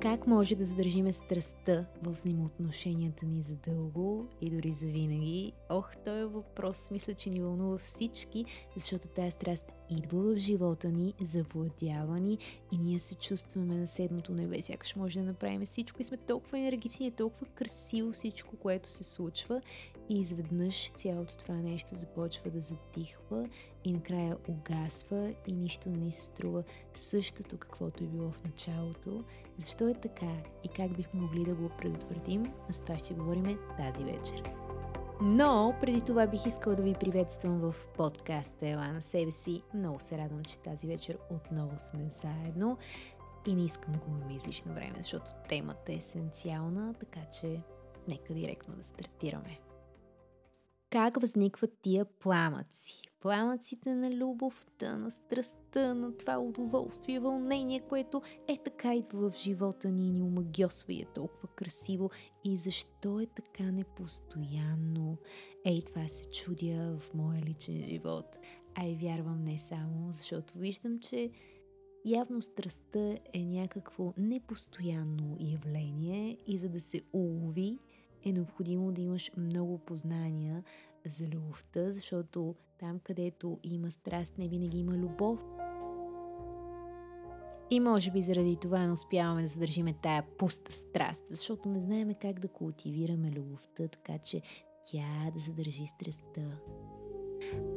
Как може да задържиме страстта в взаимоотношенията ни за дълго и дори за винаги? Ох, този въпрос мисля, че ни вълнува всички, защото тази страст идва в живота ни, завладява ни и ние се чувстваме на седмото небе. Сякаш може да направим всичко и сме толкова енергични, толкова красиво всичко, което се случва и изведнъж цялото това нещо започва да затихва и накрая угасва и нищо не ни се струва същото, каквото е било в началото. Защо е така и как бихме могли да го предотвратим? За това ще говорим тази вечер. Но преди това бих искала да ви приветствам в подкаста Ела на себе си. Много се радвам, че тази вечер отново сме заедно и не искам да губим излишно време, защото темата е есенциална, така че нека директно да стартираме. Как възникват тия пламъци? Пламъците на любовта, на страстта, на това удоволствие, вълнение, което е така идва в живота ни и ни омагиосва и е толкова красиво. И защо е така непостоянно? Ей, това се чудя в моя личен живот. А и вярвам не само, защото виждам, че Явно страстта е някакво непостоянно явление и за да се улови, е необходимо да имаш много познания за любовта, защото там, където има страст, не винаги има любов. И може би заради това не успяваме да задържиме тая пуста страст, защото не знаем как да култивираме любовта, така че тя да задържи страстта.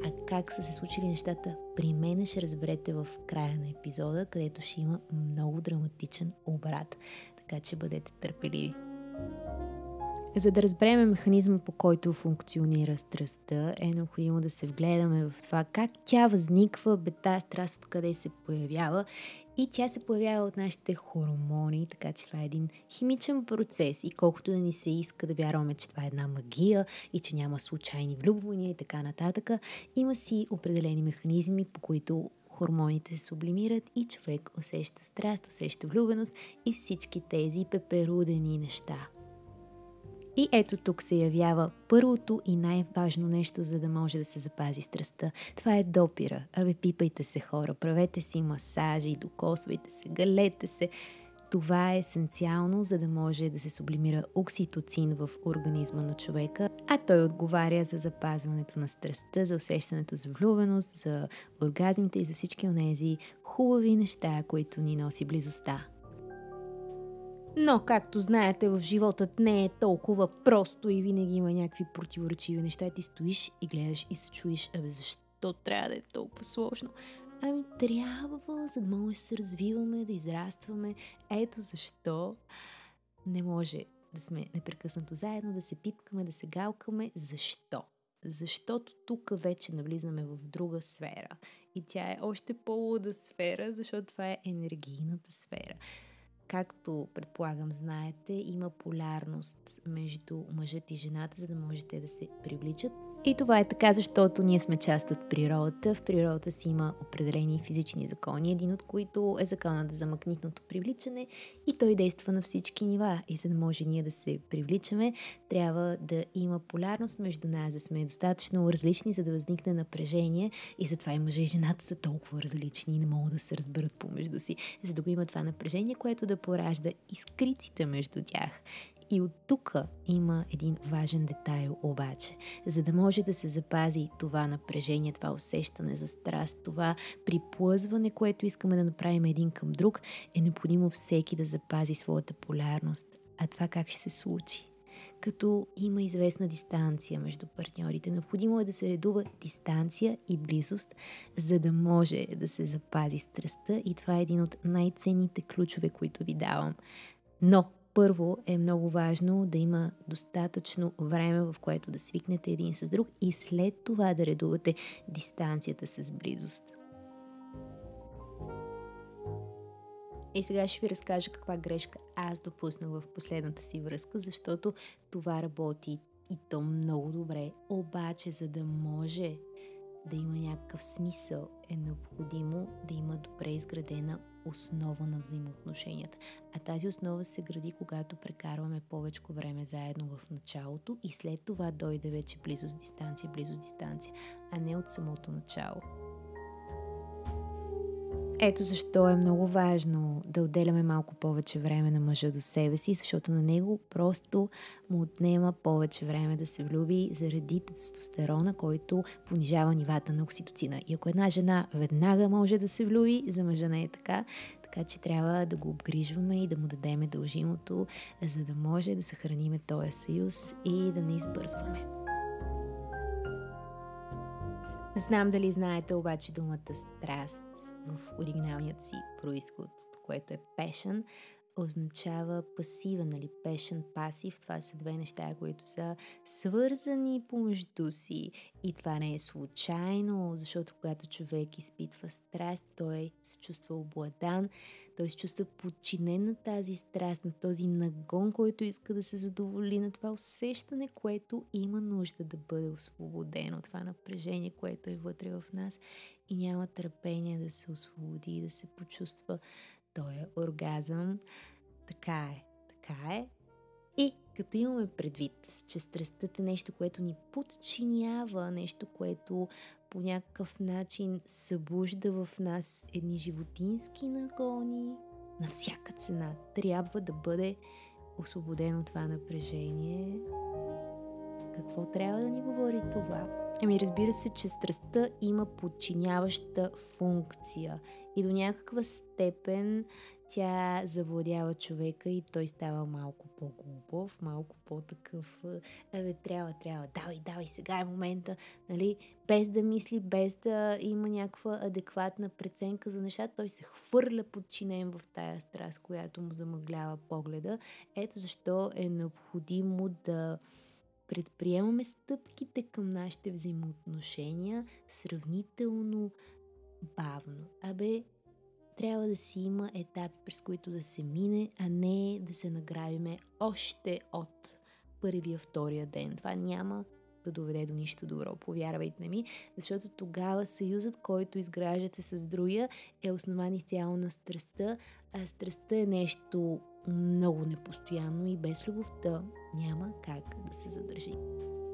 А как са се случили нещата при мен ще разберете в края на епизода, където ще има много драматичен обрат. Така че бъдете търпеливи. За да разберем механизма по който функционира страстта, е необходимо да се вгледаме в това как тя възниква, бе тази страст къде се появява. И тя се появява от нашите хормони, така че това е един химичен процес. И колкото да ни се иска да вярваме, че това е една магия и че няма случайни влюбвания и така нататък, има си определени механизми, по които хормоните се сублимират и човек усеща страст, усеща влюбеност и всички тези пеперудени неща – и ето тук се явява първото и най-важно нещо, за да може да се запази страстта. Това е допира. Абе, пипайте се хора, правете си масажи, докосвайте се, галете се. Това е есенциално, за да може да се сублимира окситоцин в организма на човека, а той отговаря за запазването на страстта, за усещането за влюбеност, за оргазмите и за всички от тези хубави неща, които ни носи близостта. Но, както знаете, в животът не е толкова просто и винаги има някакви противоречиви неща. Ти стоиш и гледаш и се чудиш, абе защо трябва да е толкова сложно? Ами трябва, за да може да се развиваме, да израстваме. Ето защо не може да сме непрекъснато заедно, да се пипкаме, да се галкаме. Защо? Защото тук вече навлизаме в друга сфера. И тя е още по-луда сфера, защото това е енергийната сфера. Както предполагам знаете, има полярност между мъжът и жената, за да можете да се привличат и това е така, защото ние сме част от природата. В природата си има определени физични закони, един от които е законът за магнитното привличане и той действа на всички нива. И за да може ние да се привличаме, трябва да има полярност между нас, да сме достатъчно различни, за да възникне напрежение и затова и мъже и жената са толкова различни и не могат да се разберат помежду си, за да го има това напрежение, което да поражда изкриците между тях. И от тук има един важен детайл обаче. За да може да се запази това напрежение, това усещане за страст, това приплъзване, което искаме да направим един към друг, е необходимо всеки да запази своята полярност. А това как ще се случи? като има известна дистанция между партньорите. Необходимо е да се редува дистанция и близост, за да може да се запази страстта и това е един от най-ценните ключове, които ви давам. Но първо е много важно да има достатъчно време, в което да свикнете един с друг и след това да редувате дистанцията с близост. И сега ще ви разкажа каква грешка аз допуснах в последната си връзка, защото това работи и то много добре. Обаче, за да може да има някакъв смисъл, е необходимо да има добре изградена основа на взаимоотношенията. А тази основа се гради, когато прекарваме повече време заедно в началото и след това дойде вече близост дистанция, близост дистанция, а не от самото начало. Ето защо е много важно да отделяме малко повече време на мъжа до себе си, защото на него просто му отнема повече време да се влюби заради тестостерона, който понижава нивата на окситоцина. И ако една жена веднага може да се влюби, за мъжа не е така, така че трябва да го обгрижваме и да му дадеме дължимото, за да може да съхраниме този съюз и да не избързваме. Не знам дали знаете обаче думата страст в оригиналният си происход, което е passion, означава пасивен, нали, passion, пасив. Това са две неща, които са свързани помежду си. И това не е случайно, защото когато човек изпитва страст, той се чувства обладан, той се чувства подчинен на тази страст, на този нагон, който иска да се задоволи, на това усещане, което има нужда да бъде освободено, това напрежение, което е вътре в нас и няма търпение да се освободи, да се почувства този оргазъм. Така е, така е. И като имаме предвид, че страстът е нещо, което ни подчинява, нещо, което по някакъв начин събужда в нас едни животински нагони, на всяка цена трябва да бъде освободено това напрежение. Какво трябва да ни говори това? Ами разбира се, че страстта има подчиняваща функция и до някаква степен тя завладява човека и той става малко по-глупав, малко по-такъв, абе, трябва, трябва, давай, давай, сега е момента, нали, без да мисли, без да има някаква адекватна преценка за нещата, той се хвърля подчинен в тая страст, която му замъглява погледа. Ето защо е необходимо да предприемаме стъпките към нашите взаимоотношения сравнително бавно. Абе, трябва да си има етапи, през които да се мине, а не да се награвиме още от първия, втория ден. Това няма да доведе до нищо добро, повярвайте ми, защото тогава съюзът, който изграждате с другия, е основан изцяло на страстта, а страстта е нещо много непостоянно и без любовта няма как да се задържи.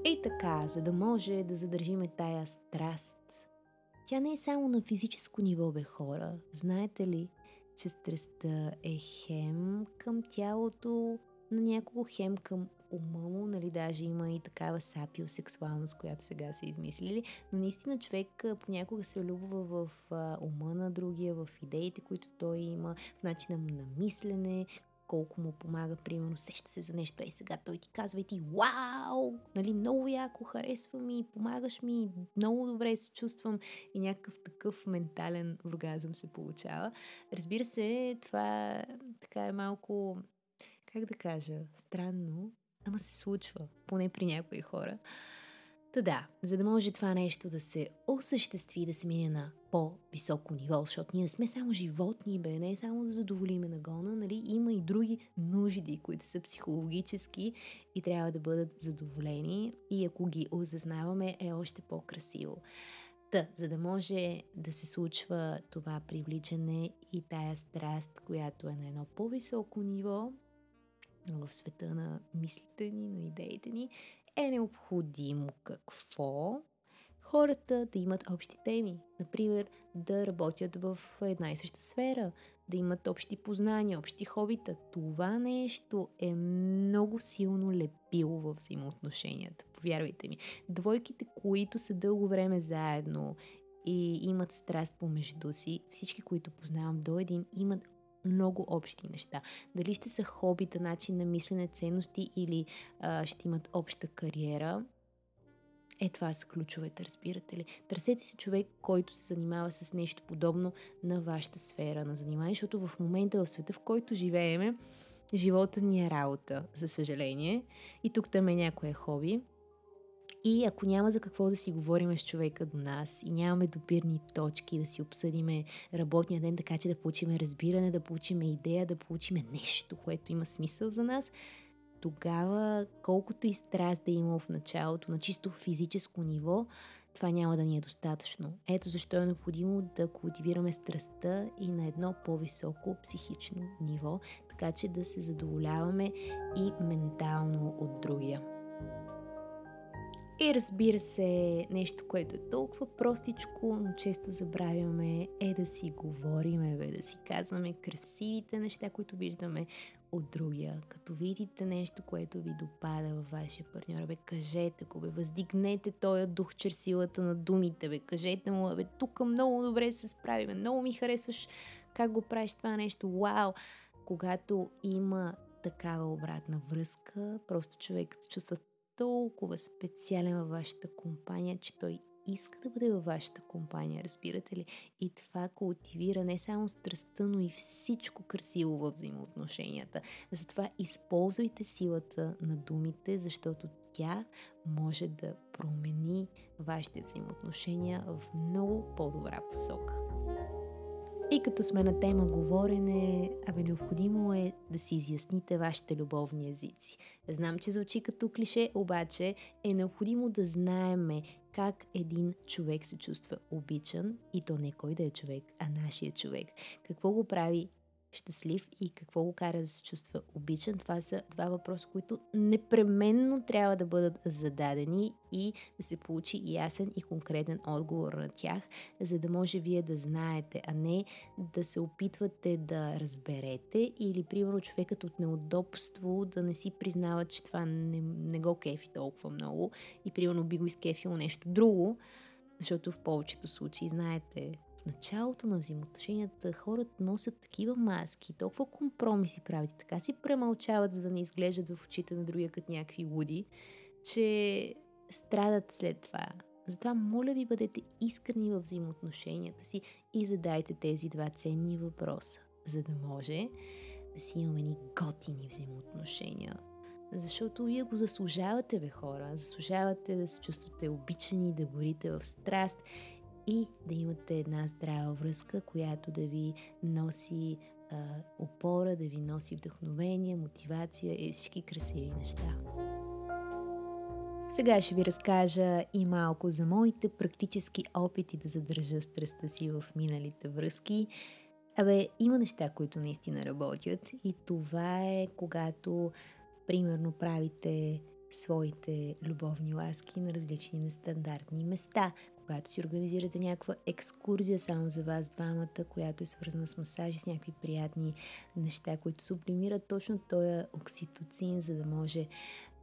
И така, за да може да задържиме тая страст, тя не е само на физическо ниво, бе хора. Знаете ли, че страстта е хем към тялото на някого, хем към ума му, нали, даже има и такава сапиосексуалност, която сега са измислили, но наистина човек понякога се влюбва в ума на другия, в идеите, които той има, в начина му на мислене, колко му помага, примерно, сеща се за нещо, ей сега той ти казва и ти, вау, нали, много яко, харесва ми, помагаш ми, много добре се чувствам и някакъв такъв ментален оргазъм се получава. Разбира се, това така е малко, как да кажа, странно, ама се случва, поне при някои хора. Та да, за да може това нещо да се осъществи, да се мине на по-високо ниво, защото ние не сме само животни, бе, не е само да задоволиме нагона, нали? Има и други нужди, които са психологически и трябва да бъдат задоволени и ако ги осъзнаваме е още по-красиво. Та, за да може да се случва това привличане и тая страст, която е на едно по-високо ниво, в света на мислите ни, на идеите ни, е необходимо какво? Хората да имат общи теми. Например, да работят в една и съща сфера, да имат общи познания, общи хобита. Това нещо е много силно лепило в взаимоотношенията. Повярвайте ми. Двойките, които са дълго време заедно и имат страст помежду си, всички, които познавам до един, имат много общи неща. Дали ще са хобита, начин на мислене, ценности или а, ще имат обща кариера. Е, това са ключовете, разбирате ли? Търсете си човек, който се занимава с нещо подобно на вашата сфера на занимание, защото в момента в света, в който живееме, живота ни е работа, за съжаление. И тук там е някое хоби. И ако няма за какво да си говорим с човека до нас и нямаме допирни точки да си обсъдиме работния ден, така че да получиме разбиране, да получиме идея, да получиме нещо, което има смисъл за нас, тогава колкото и страст да има в началото на чисто физическо ниво, това няма да ни е достатъчно. Ето защо е необходимо да култивираме страстта и на едно по-високо психично ниво, така че да се задоволяваме и ментално от. И разбира се, нещо, което е толкова простичко, но често забравяме, е да си говориме, бе, да си казваме красивите неща, които виждаме от другия. Като видите нещо, което ви допада във вашия партньор, бе, кажете го, бе, въздигнете този дух чрез силата на думите, бе, кажете му, бе, тук много добре се справиме, много ми харесваш как го правиш това нещо, вау! Когато има такава обратна връзка, просто човек се чувства толкова специален във вашата компания, че той иска да бъде във вашата компания, разбирате ли? И това култивира не само страстта, но и всичко красиво във взаимоотношенията. Затова използвайте силата на думите, защото тя може да промени вашите взаимоотношения в много по-добра посока. И като сме на тема говорене, абе необходимо е да си изясните вашите любовни езици. Знам, че звучи като клише, обаче е необходимо да знаеме как един човек се чувства обичан и то не кой да е човек, а нашия човек. Какво го прави щастлив и какво го кара да се чувства обичан. Това са два въпроса, които непременно трябва да бъдат зададени и да се получи ясен и конкретен отговор на тях, за да може вие да знаете, а не да се опитвате да разберете или, примерно, човекът от неудобство да не си признава, че това не, не го кефи толкова много и, примерно, би го изкефило нещо друго, защото в повечето случаи, знаете, в началото на взаимоотношенията хората носят такива маски, толкова компромиси правят и така си премълчават, за да не изглеждат в очите на другия като някакви луди, че страдат след това. Затова моля ви бъдете искрени в взаимоотношенията си и задайте тези два ценни въпроса, за да може да си имаме ни готини взаимоотношения. Защото вие го заслужавате, бе хора. Заслужавате да се чувствате обичани, да горите в страст и да имате една здрава връзка, която да ви носи а, опора, да ви носи вдъхновение, мотивация и всички красиви неща. Сега ще ви разкажа и малко за моите практически опити да задържа страстта си в миналите връзки. Абе, има неща, които наистина работят и това е когато, примерно, правите своите любовни ласки на различни нестандартни места, когато си организирате някаква екскурзия само за вас двамата, която е свързана с масажи, с някакви приятни неща, които сублимират точно този окситоцин, за да може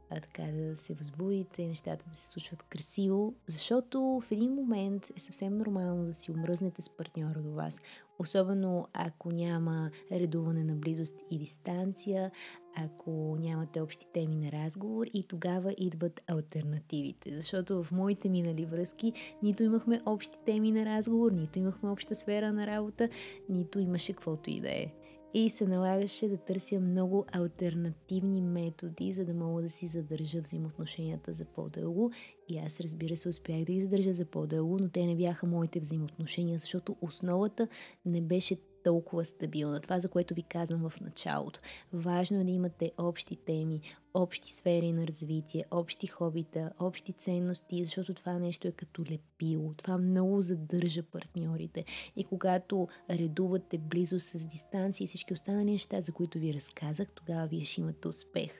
а, така да се възбудите нещата да се случват красиво, защото в един момент е съвсем нормално да си омръзнете с партньора до вас, особено ако няма редуване на близост и дистанция, ако нямате общи теми на разговор и тогава идват альтернативите. Защото в моите минали връзки нито имахме общи теми на разговор, нито имахме обща сфера на работа, нито имаше каквото и да е и се налагаше да търся много альтернативни методи, за да мога да си задържа взаимоотношенията за по-дълго. И аз, разбира се, успях да ги задържа за по-дълго, но те не бяха моите взаимоотношения, защото основата не беше толкова стабилна. Това, за което ви казвам в началото. Важно е да имате общи теми, общи сфери на развитие, общи хобита, общи ценности, защото това нещо е като лепило. Това много задържа партньорите. И когато редувате близо с дистанция и всички останали неща, за които ви разказах, тогава вие ще имате успех.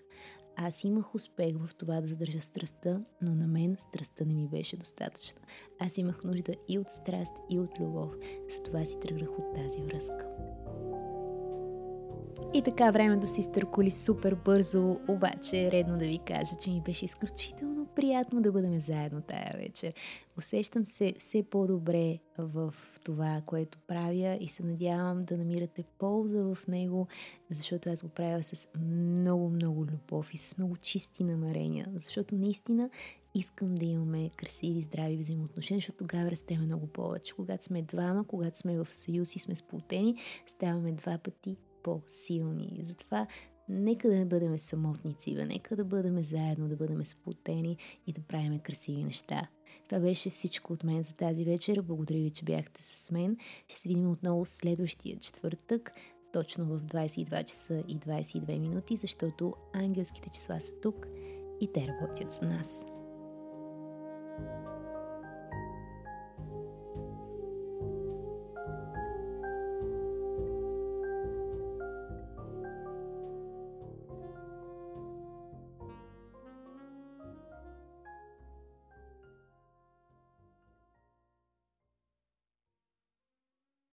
Аз имах успех в това да задържа страстта, но на мен страстта не ми беше достатъчна. Аз имах нужда и от страст, и от любов. Затова си тръгнах от тази връзка. И така времето си стърколи супер бързо, обаче е редно да ви кажа, че ми беше изключително приятно да бъдем заедно тая вечер. Усещам се все по-добре в това, което правя и се надявам да намирате полза в него, защото аз го правя с много, много любов и с много чисти намерения, защото наистина искам да имаме красиви, здрави взаимоотношения, защото тогава растеме много повече. Когато сме двама, когато сме в съюз и сме сплутени, ставаме два пъти по-силни. Затова нека да не бъдем самотници, бе. нека да бъдем заедно, да бъдем сплутени и да правим красиви неща. Това беше всичко от мен за тази вечер. Благодаря ви, че бяхте с мен. Ще се видим отново следващия четвъртък, точно в 22 часа и 22 минути, защото ангелските числа са тук и те работят за нас.